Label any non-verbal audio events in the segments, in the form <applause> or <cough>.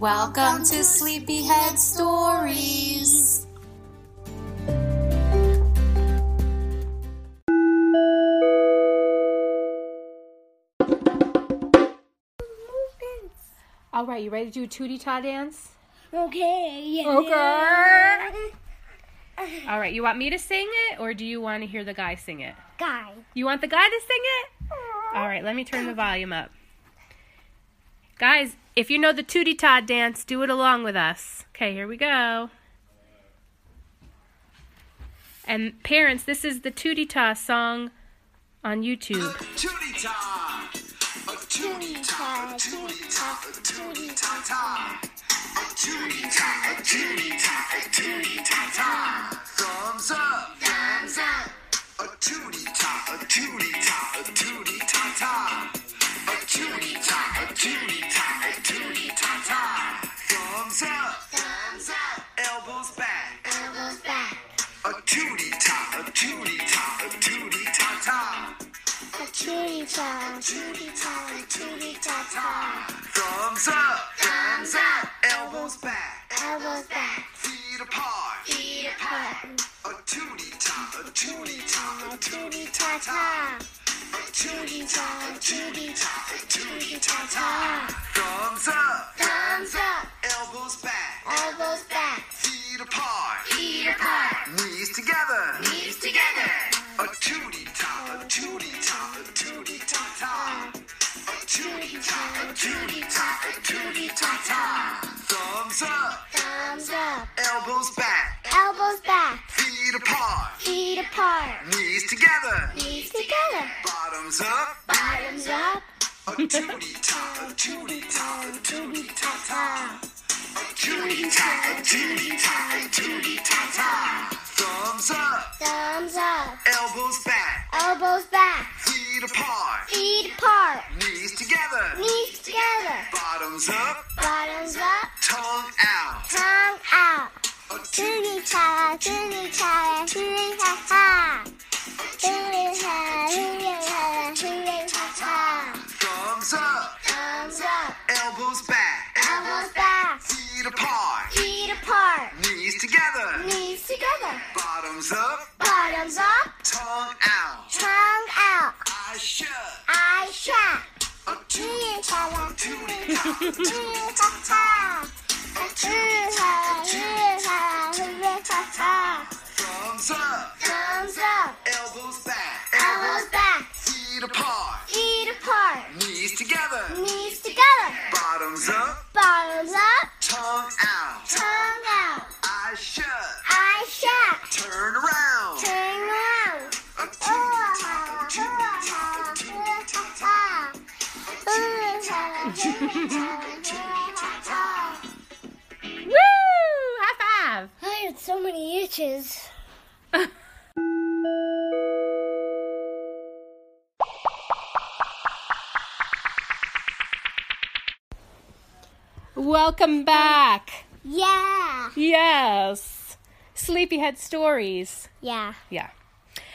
Welcome to Sleepyhead Stories. All right, you ready to do a tootie ta dance? Okay. Yeah. Okay. All right, you want me to sing it or do you want to hear the guy sing it? Guy. You want the guy to sing it? All right, let me turn the volume up. Guys, if you know the Tootie Ta dance, do it along with us. Okay, here we go. And parents, this is the Tootie Ta song on YouTube. Tootie ta, a tootie ta, a tootie ta, a tootie ta ta, a tootie ta, a tootie ta, a tootie ta ta. Thumbs up, thumbs up. A tootie ta, a tootie ta, a tootie ta ta. A tootie a tootie a tootie ta ta. Thumbs up, thumbs up. Elbows back, Elbows back. a tootie ta, a tootie ta, a tootie ta ta. A tootie ta, tootie ta, tootie ta ta. Thumbs up, thumbs up. Elbows back, Elbows back. feet apart. Feet apart. A tootie ta, a tootie ta, A tootie ta ta. Tootie A tootie a tootie ta ta. Thumbs up, Thumbs up. elbows back, Elbows back. feet apart. Feet apart. Knees together. Knees together. A tootie ta, a tootie ta, a tootie ta ta. A tootie ta, a tootie ta, a tootie ta ta. Thumbs up, Thumbs up. elbows back, Elbows back. feet apart. Feet apart. Knees together. Knees together. Bottoms up. Bottoms up. A tootie ta, a tootie ta, a tootie ta ta. A tootie ta, a tootie ta, a tootie ta ta. Thumbs up, Thumbs up. elbows back, Elbows back. feet apart. Feet apart. Knees together. Knees together. Bottoms up, Bottoms up. tongue out. Tongue out. A Tootie ta, tootie ta, elbows back, Elbows back. feet apart. Feet apart. Knees together. Knees together. Bottoms up, Bottoms up. tongue out. Tongue out. Eyes shut. Eyes shut. A Tootie tootie ta, a tootie ta, a tootie tootie ta ta. Tootie ta, tootie ta, tootie ta ta. Thumbs up, Thumbs up. elbows back, Elbows back. feet apart. Feet apart. Knees together. Knees Had so many itches. <laughs> Welcome back. Yeah. Yes. Sleepyhead Stories. Yeah. Yeah.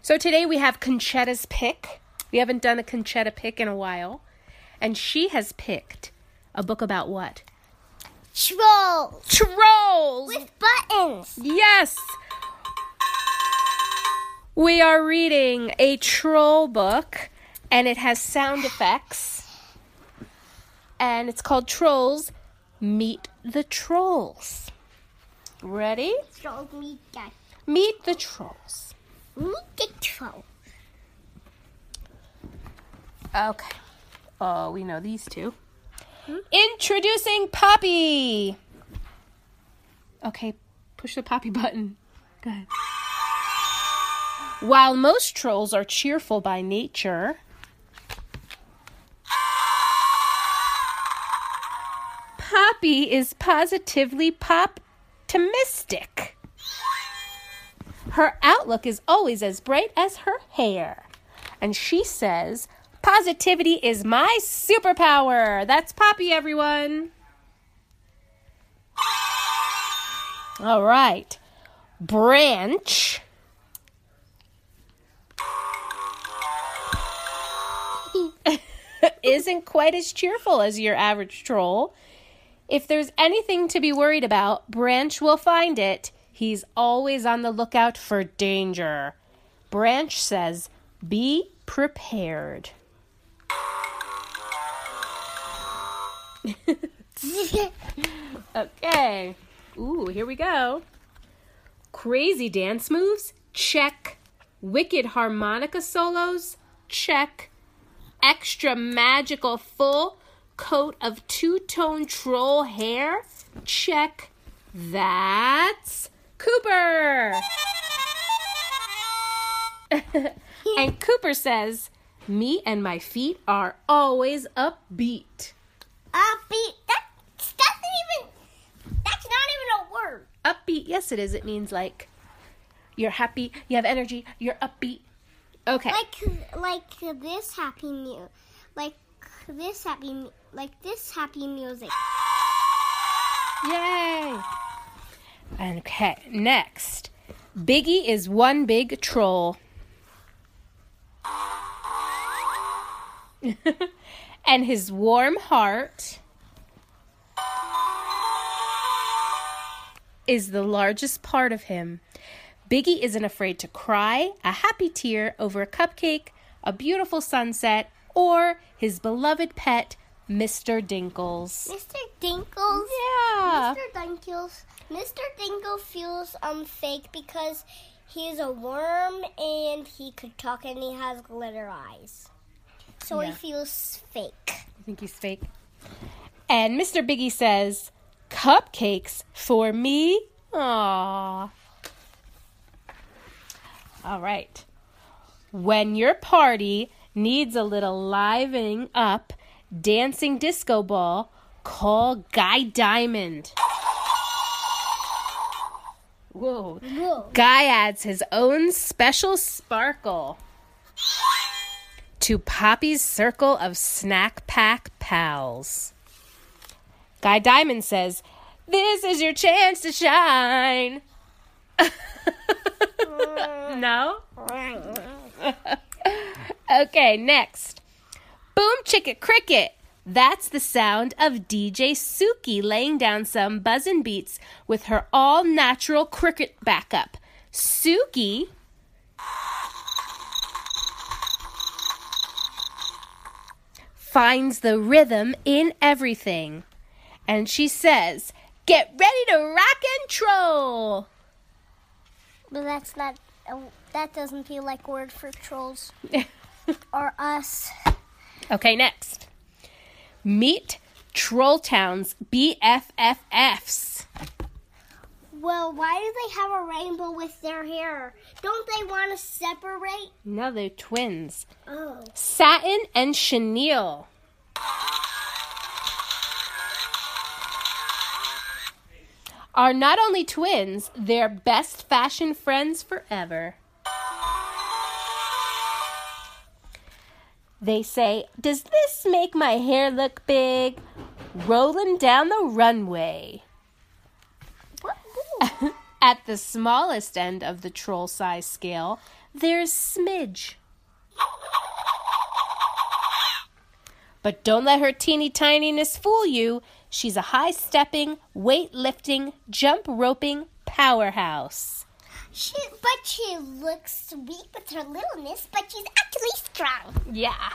So today we have Conchetta's pick. We haven't done a Conchetta pick in a while. And she has picked a book about what? Trolls. Trolls! With buttons. Yes! We are reading a troll book, and it has sound effects. And it's called Trolls Meet the Trolls. Ready? Trolls meet the, Meet the Trolls. meet the Trolls. Okay. Oh, we know these two. Introducing Poppy. Okay, push the Poppy button. Go ahead. While most trolls are cheerful by nature, Poppy is positively pop optimistic. Her outlook is always as bright as her hair. And she says, Positivity is my superpower. That's Poppy, everyone. All right. Branch. <laughs> Isn't quite as cheerful as your average troll. If there's anything to be worried about, Branch will find it. He's always on the lookout for danger. Branch says, Be prepared. <laughs> Okay. Ooh, here we go. Crazy dance moves? Check. Wicked harmonica solos? Check. Extra magical full coat of two tone troll hair? Check. That's Cooper. <laughs> and Cooper says, Me and my feet are always upbeat. Upbeat. That's that's even. That's not even a word. upbeat yes it is it means like you're happy you have energy you're upbeat okay Like like this happy mu, like this happy, like this happy music. yay okay next biggie is one big troll <laughs> and his warm heart is the largest part of him. Biggie isn't afraid to cry a happy tear over a cupcake, a beautiful sunset, or his beloved pet, Mr. Dinkles. Mr. Dinkles. Yeah. Mr. Dinkles. Mr. Dinkle feels um fake because he's a worm and he could talk and he has glitter eyes. So Yeah. he feels fake. I think he's fake. And Mr. Biggie says, Cupcakes for me? Aww. All right. When your party needs a little livening up, dancing disco ball, call Guy Diamond. Whoa. Whoa. Guy adds his own special sparkle to Poppy's circle of snack pack pals. Guy Diamond says, This is your chance to shine. <laughs> no? <laughs> okay, next. Boom Chicka Cricket. That's the sound of DJ Suki laying down some buzzin' beats with her all natural cricket backup. Suki finds the rhythm in everything. And she says, Get ready to rock and troll. But that's not. Uh, that doesn't feel like word for trolls <laughs> or us. Okay, next. Meet Troll Town's BFFFs. Well, why do they have a rainbow with their hair? Don't they want to separate? No, they're twins. Oh. Satin and Chenille. Are not only twins, they're best fashion friends forever. They say, Does this make my hair look big? Rolling down the runway. At the smallest end of the troll size scale, there's Smidge. But don't let her teeny tininess fool you. She's a high stepping, weight lifting, jump roping powerhouse. She, but she looks sweet with her littleness, but she's actually strong. Yeah.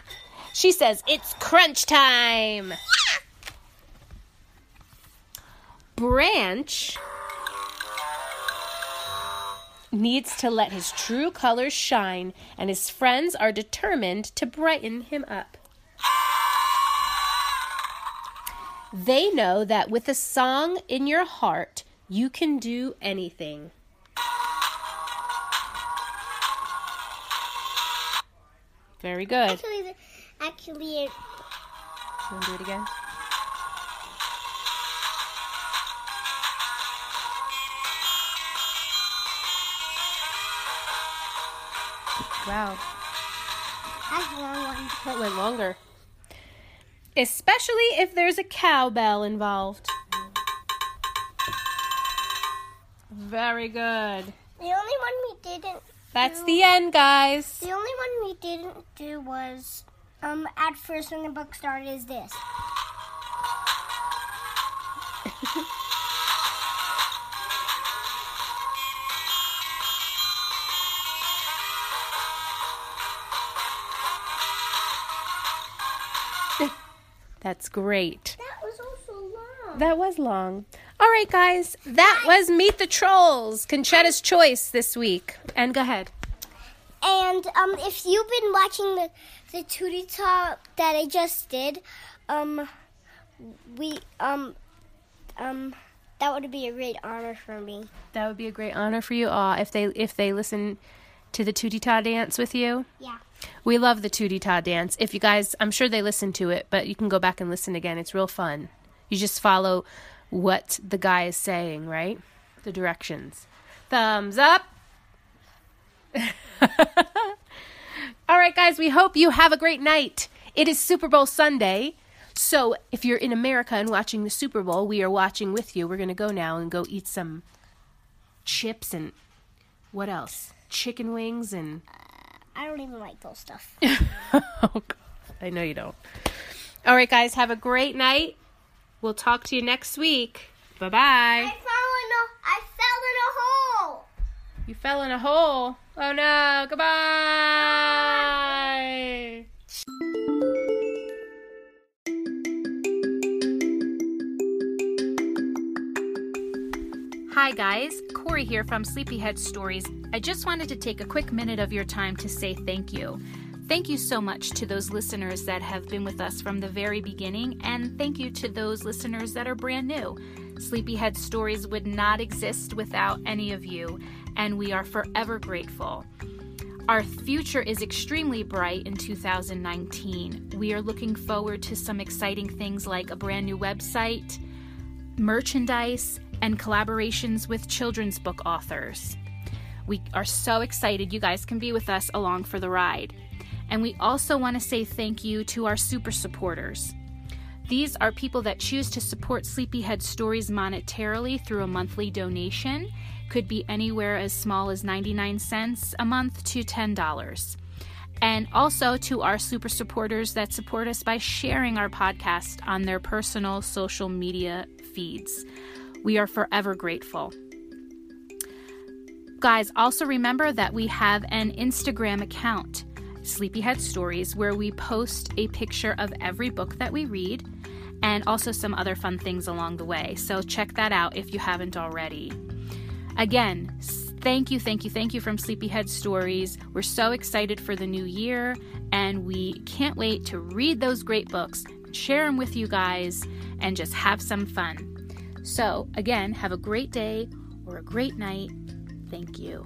She says, It's crunch time. Branch needs to let his true colors shine, and his friends are determined to brighten him up. They know that with a song in your heart, you can do anything. Very good. Actually, actually, it, Want to do it again? Wow. That's a long one. That went longer. Especially if there's a cowbell involved. Very good. The only one we didn't. That's do- the end, guys. The only one we didn't do was um at first when the book started is this. That's great. That was also long. That was long. All right, guys. That was Meet the Trolls, Conchetta's Choice this week. And go ahead. And um, if you've been watching the the Tootie Talk that I just did, um, we um um that would be a great honor for me. That would be a great honor for you all if they if they listen to the Tootie Ta dance with you. Yeah. We love the Tootie Ta dance. If you guys, I'm sure they listen to it, but you can go back and listen again. It's real fun. You just follow what the guy is saying, right? The directions. Thumbs up. <laughs> All right, guys, we hope you have a great night. It is Super Bowl Sunday. So if you're in America and watching the Super Bowl, we are watching with you. We're going to go now and go eat some chips and what else? Chicken wings and I don't even like those stuff. <laughs> oh, God. I know you don't. All right, guys, have a great night. We'll talk to you next week. Bye I bye. fell in a I fell in a hole. You fell in a hole. Oh no. Goodbye. Hi, guys. Corey here from Sleepyhead Stories. I just wanted to take a quick minute of your time to say thank you. Thank you so much to those listeners that have been with us from the very beginning, and thank you to those listeners that are brand new. Sleepyhead Stories would not exist without any of you, and we are forever grateful. Our future is extremely bright in 2019. We are looking forward to some exciting things like a brand new website, merchandise, and collaborations with children's book authors. We are so excited you guys can be with us along for the ride. And we also want to say thank you to our super supporters. These are people that choose to support Sleepyhead Stories monetarily through a monthly donation. Could be anywhere as small as 99 cents a month to $10 and also to our super supporters that support us by sharing our podcast on their personal social media feeds. We are forever grateful. Guys, also remember that we have an Instagram account, Sleepyhead Stories, where we post a picture of every book that we read and also some other fun things along the way. So check that out if you haven't already. Again, thank you, thank you, thank you from Sleepyhead Stories. We're so excited for the new year and we can't wait to read those great books, share them with you guys, and just have some fun. So, again, have a great day or a great night. Thank you.